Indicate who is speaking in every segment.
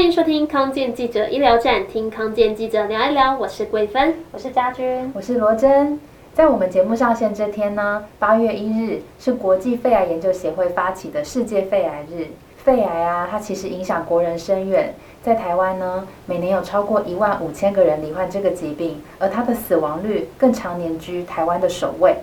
Speaker 1: 欢迎收听康健记者医疗站，听康健记者聊一聊。我是桂芬，
Speaker 2: 我是家军，
Speaker 3: 我是罗珍。在我们节目上线这天呢，八月一日是国际肺癌研究协会发起的世界肺癌日。肺癌啊，它其实影响国人深远。在台湾呢，每年有超过一万五千个人罹患这个疾病，而它的死亡率更常年居台湾的首位。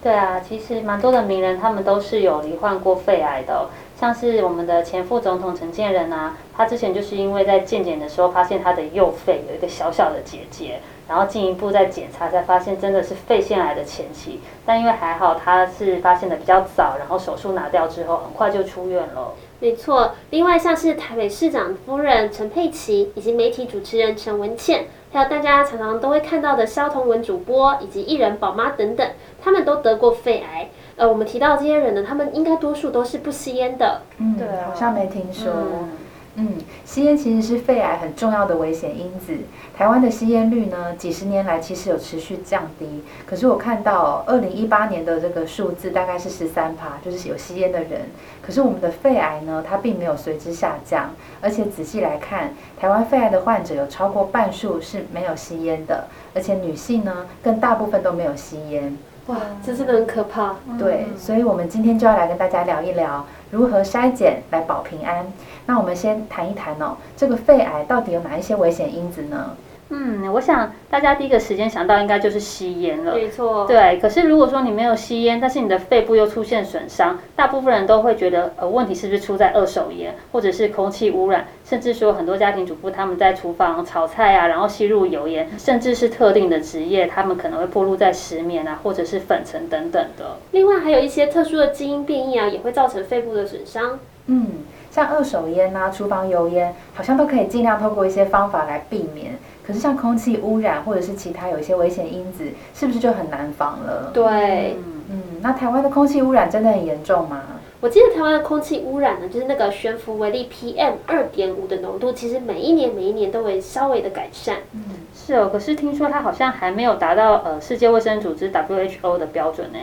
Speaker 2: 对啊，其实蛮多的名人，他们都是有罹患过肺癌的哦。像是我们的前副总统陈建仁啊，他之前就是因为在健检的时候发现他的右肺有一个小小的结节，然后进一步再检查才发现真的是肺腺癌的前期，但因为还好他是发现的比较早，然后手术拿掉之后很快就出院了。
Speaker 1: 没错，另外像是台北市长夫人陈佩琪，以及媒体主持人陈文茜，还有大家常常都会看到的萧彤文主播以及艺人宝妈等等，他们都得过肺癌。呃，我们提到这些人呢，他们应该多数都是不吸烟的。
Speaker 3: 嗯，对，好像没听说。嗯，嗯，吸烟其实是肺癌很重要的危险因子。台湾的吸烟率呢，几十年来其实有持续降低。可是我看到二零一八年的这个数字大概是十三趴，就是有吸烟的人。可是我们的肺癌呢，它并没有随之下降。而且仔细来看，台湾肺癌的患者有超过半数是没有吸烟的，而且女性呢，更大部分都没有吸烟。
Speaker 1: 哇，这真的很可怕。
Speaker 3: 对，所以我们今天就要来跟大家聊一聊如何筛检来保平安。那我们先谈一谈哦，这个肺癌到底有哪一些危险因子呢？
Speaker 2: 嗯，我想大家第一个时间想到应该就是吸烟了。
Speaker 1: 没错。
Speaker 2: 对，可是如果说你没有吸烟，但是你的肺部又出现损伤，大部分人都会觉得，呃，问题是不是出在二手烟，或者是空气污染，甚至说很多家庭主妇他们在厨房炒菜啊，然后吸入油烟，甚至是特定的职业，他们可能会暴露在石棉啊，或者是粉尘等等的。
Speaker 1: 另外还有一些特殊的基因变异啊，也会造成肺部的损伤。
Speaker 3: 嗯，像二手烟啊、厨房油烟，好像都可以尽量透过一些方法来避免。可是像空气污染或者是其他有一些危险因子，是不是就很难防了？
Speaker 1: 对，
Speaker 3: 嗯，那台湾的空气污染真的很严重吗？
Speaker 1: 我记得台湾的空气污染呢，就是那个悬浮微粒 PM 二点五的浓度，其实每一年每一年都会稍微的改善。
Speaker 2: 嗯，是哦，可是听说它好像还没有达到呃世界卫生组织 WHO 的标准呢。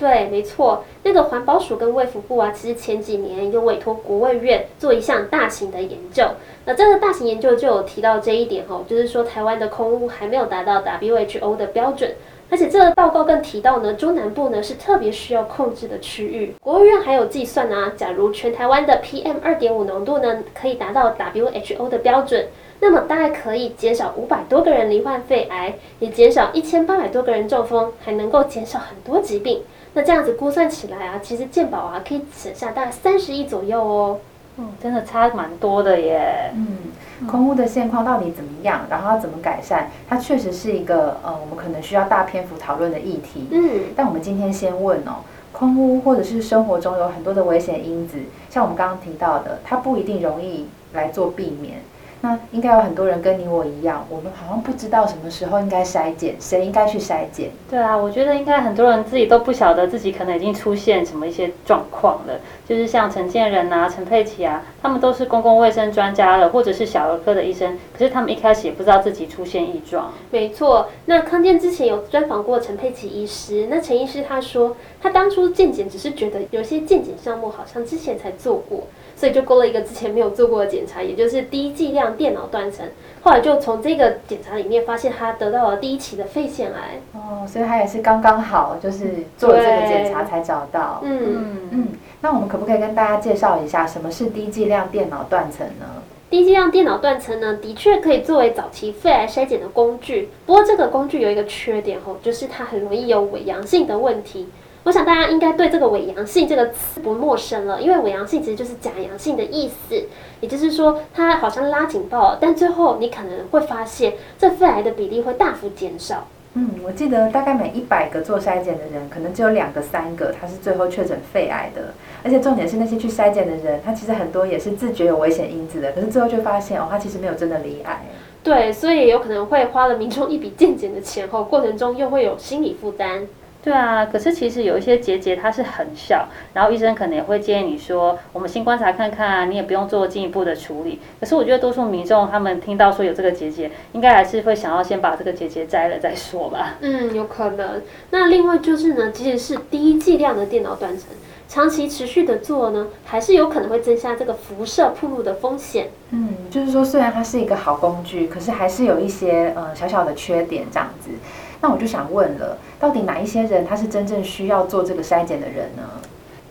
Speaker 1: 对，没错，那个环保署跟卫福部啊，其实前几年有委托国卫院做一项大型的研究。那这个大型研究就有提到这一点哈，就是说台湾的空污还没有达到 WHO 的标准。而且这个报告更提到呢，中南部呢是特别需要控制的区域。国卫院还有计算啊，假如全台湾的 PM 二点五浓度呢可以达到 WHO 的标准，那么大概可以减少五百多个人罹患肺癌，也减少一千八百多个人中风，还能够减少很多疾病。那这样子估算起来啊，其实健保啊可以省下大概三十亿左右哦。
Speaker 2: 嗯，真的差蛮多的耶。
Speaker 3: 嗯，空屋的现况到底怎么样？然后要怎么改善？它确实是一个呃，我们可能需要大篇幅讨论的议题。嗯，但我们今天先问哦，空屋或者是生活中有很多的危险因子，像我们刚刚提到的，它不一定容易来做避免。那应该有很多人跟你我一样，我们好像不知道什么时候应该筛检，谁应该去筛检？
Speaker 2: 对啊，我觉得应该很多人自己都不晓得自己可能已经出现什么一些状况了。就是像陈建仁啊、陈佩琪啊，他们都是公共卫生专家了，或者是小儿科的医生，可是他们一开始也不知道自己出现异状。
Speaker 1: 没错，那康健之前有专访过陈佩琪医师，那陈医师他说，他当初健检只是觉得有些健检项目好像之前才做过。所以就勾了一个之前没有做过的检查，也就是低剂量电脑断层。后来就从这个检查里面发现他得到了第一期的肺腺癌。
Speaker 3: 哦，所以他也是刚刚好，就是做了这个检查才找到。嗯嗯。那我们可不可以跟大家介绍一下什么是低剂量电脑断层呢？
Speaker 1: 低剂量电脑断层呢，的确可以作为早期肺癌筛检的工具。不过这个工具有一个缺点吼，就是它很容易有伪阳性的问题。我想大家应该对这个伪阳性这个词不陌生了，因为伪阳性其实就是假阳性的意思，也就是说它好像拉警报，但最后你可能会发现这肺癌的比例会大幅减少。
Speaker 3: 嗯，我记得大概每一百个做筛检的人，可能只有两个、三个他是最后确诊肺癌的，而且重点是那些去筛检的人，他其实很多也是自觉有危险因子的，可是最后却发现哦，他其实没有真的罹癌。
Speaker 1: 对，所以有可能会花了民众一笔健检的钱后，过程中又会有心理负担。
Speaker 2: 对啊，可是其实有一些结节它是很小，然后医生可能也会建议你说，我们先观察看看，你也不用做进一步的处理。可是我觉得多数民众他们听到说有这个结节，应该还是会想要先把这个结节摘了再说吧。
Speaker 1: 嗯，有可能。那另外就是呢，即使是低剂量的电脑断层，长期持续的做呢，还是有可能会增加这个辐射暴露的风险。
Speaker 3: 嗯，就是说虽然它是一个好工具，可是还是有一些呃小小的缺点这样子。那我就想问了，到底哪一些人他是真正需要做这个筛检的人呢？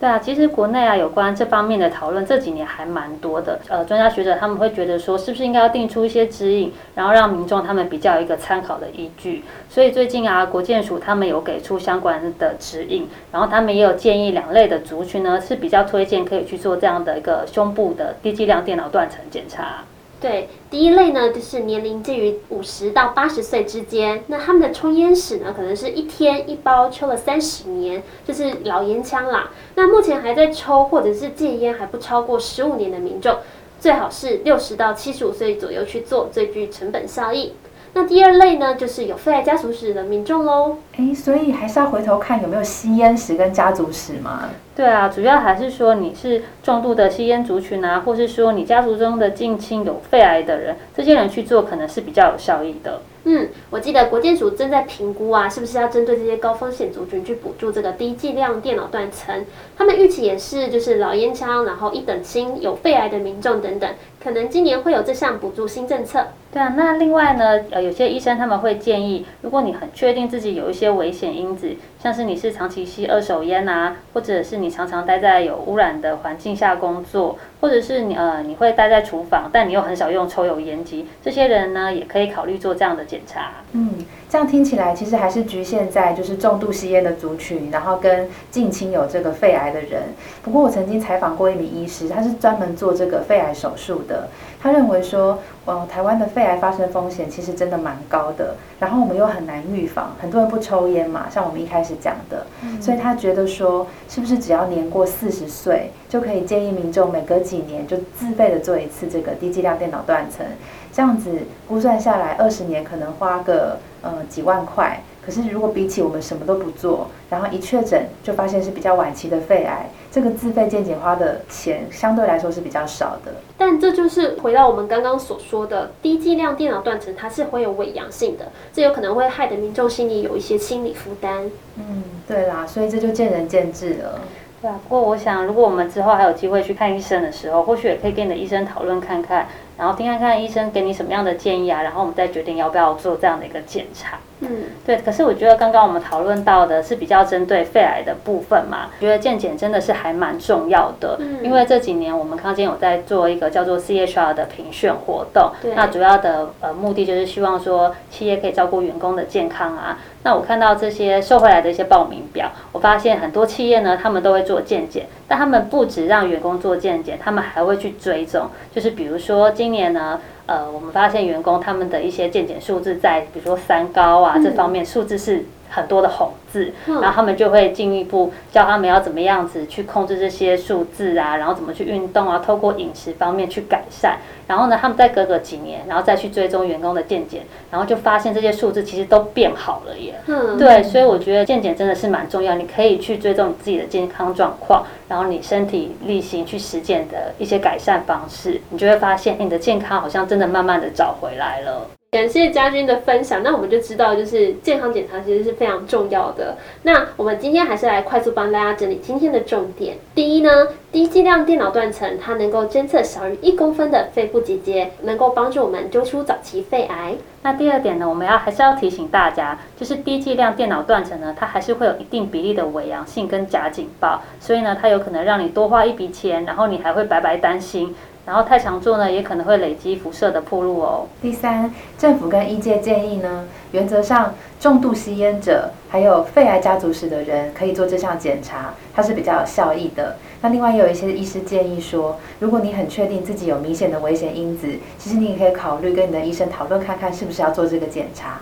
Speaker 2: 对啊，其实国内啊有关这方面的讨论这几年还蛮多的。呃，专家学者他们会觉得说，是不是应该要定出一些指引，然后让民众他们比较一个参考的依据。所以最近啊，国健署他们有给出相关的指引，然后他们也有建议两类的族群呢是比较推荐可以去做这样的一个胸部的低剂量电脑断层检查。
Speaker 1: 对，第一类呢，就是年龄介于五十到八十岁之间，那他们的抽烟史呢，可能是一天一包抽了三十年，就是老烟枪啦。那目前还在抽或者是戒烟还不超过十五年的民众，最好是六十到七十五岁左右去做，最具成本效益。那第二类呢，就是有肺癌家族史的民众喽。
Speaker 3: 诶，所以还是要回头看有没有吸烟史跟家族史嘛。
Speaker 2: 对啊，主要还是说你是重度的吸烟族群啊，或是说你家族中的近亲有肺癌的人，这些人去做可能是比较有效益的。
Speaker 1: 嗯，我记得国健署正在评估啊，是不是要针对这些高风险族群去补助这个低剂量电脑断层？他们预期也是，就是老烟枪，然后一等亲、有肺癌的民众等等，可能今年会有这项补助新政策。
Speaker 2: 对啊，那另外呢，呃，有些医生他们会建议，如果你很确定自己有一些危险因子，像是你是长期吸二手烟啊，或者是你常常待在有污染的环境下工作，或者是你呃你会待在厨房，但你又很少用抽油烟机，这些人呢也可以考虑做这样的检查。
Speaker 3: 嗯，这样听起来其实还是局限在就是重度吸烟的族群，然后跟近亲有这个肺癌的人。不过我曾经采访过一名医师，他是专门做这个肺癌手术的。他认为说，呃，台湾的肺癌发生风险其实真的蛮高的，然后我们又很难预防，很多人不抽烟嘛，像我们一开始讲的，嗯、所以他觉得说，是不是只要年过四十岁，就可以建议民众每隔几年就自费的做一次这个低剂量电脑断层，这样子估算下来，二十年可能花个呃几万块。可是，如果比起我们什么都不做，然后一确诊就发现是比较晚期的肺癌，这个自费健检花的钱相对来说是比较少的。
Speaker 1: 但这就是回到我们刚刚所说的低剂量电脑断层，它是会有伪阳性的，这有可能会害得民众心里有一些心理负担。
Speaker 3: 嗯，对啦，所以这就见仁见智了。
Speaker 2: 对啊，不过我想，如果我们之后还有机会去看医生的时候，或许也可以跟你的医生讨论看看，然后听看看医生给你什么样的建议啊，然后我们再决定要不要做这样的一个检查。嗯，对，可是我觉得刚刚我们讨论到的是比较针对肺癌的部分嘛，觉得健检真的是还蛮重要的，嗯，因为这几年我们康健有在做一个叫做 CHR 的评选活动，对，那主要的呃目的就是希望说企业可以照顾员工的健康啊。那我看到这些收回来的一些报名表，我发现很多企业呢，他们都会做健检，但他们不只让员工做健检，他们还会去追踪，就是比如说今年呢。呃，我们发现员工他们的一些健检数字在，比如说三高啊这方面数字是很多的红字，然后他们就会进一步教他们要怎么样子去控制这些数字啊，然后怎么去运动啊，透过饮食方面去改善。然后呢，他们再隔个几年，然后再去追踪员工的健检，然后就发现这些数字其实都变好了耶。嗯，对，所以我觉得健检真的是蛮重要，你可以去追踪你自己的健康状况，然后你身体力行去实践的一些改善方式，你就会发现，你的健康好像真的慢慢的找回来了。
Speaker 1: 感谢家军的分享，那我们就知道，就是健康检查其实是非常重要的。那我们今天还是来快速帮大家整理今天的重点。第一呢，低剂量电脑断层，它能够侦测小于一公分的肺部结节，能够帮助我们揪出早期肺癌。
Speaker 2: 那第二点呢，我们要还是要提醒大家，就是低剂量电脑断层呢，它还是会有一定比例的伪阳性跟假警报，所以呢，它有可能让你多花一笔钱，然后你还会白白担心。然后太常做呢，也可能会累积辐射的暴露哦。
Speaker 3: 第三，政府跟医界建议呢，原则上重度吸烟者还有肺癌家族史的人可以做这项检查，它是比较有效益的。那另外也有一些医师建议说，如果你很确定自己有明显的危险因子，其实你也可以考虑跟你的医生讨论看看，是不是要做这个检查。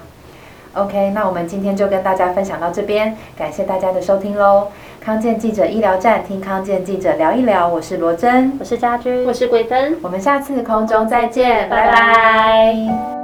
Speaker 3: OK，那我们今天就跟大家分享到这边，感谢大家的收听喽。康健记者医疗站，听康健记者聊一聊，我是罗真，
Speaker 2: 我是家军，
Speaker 1: 我是桂芬，
Speaker 3: 我们下次空中再见，拜拜。拜拜。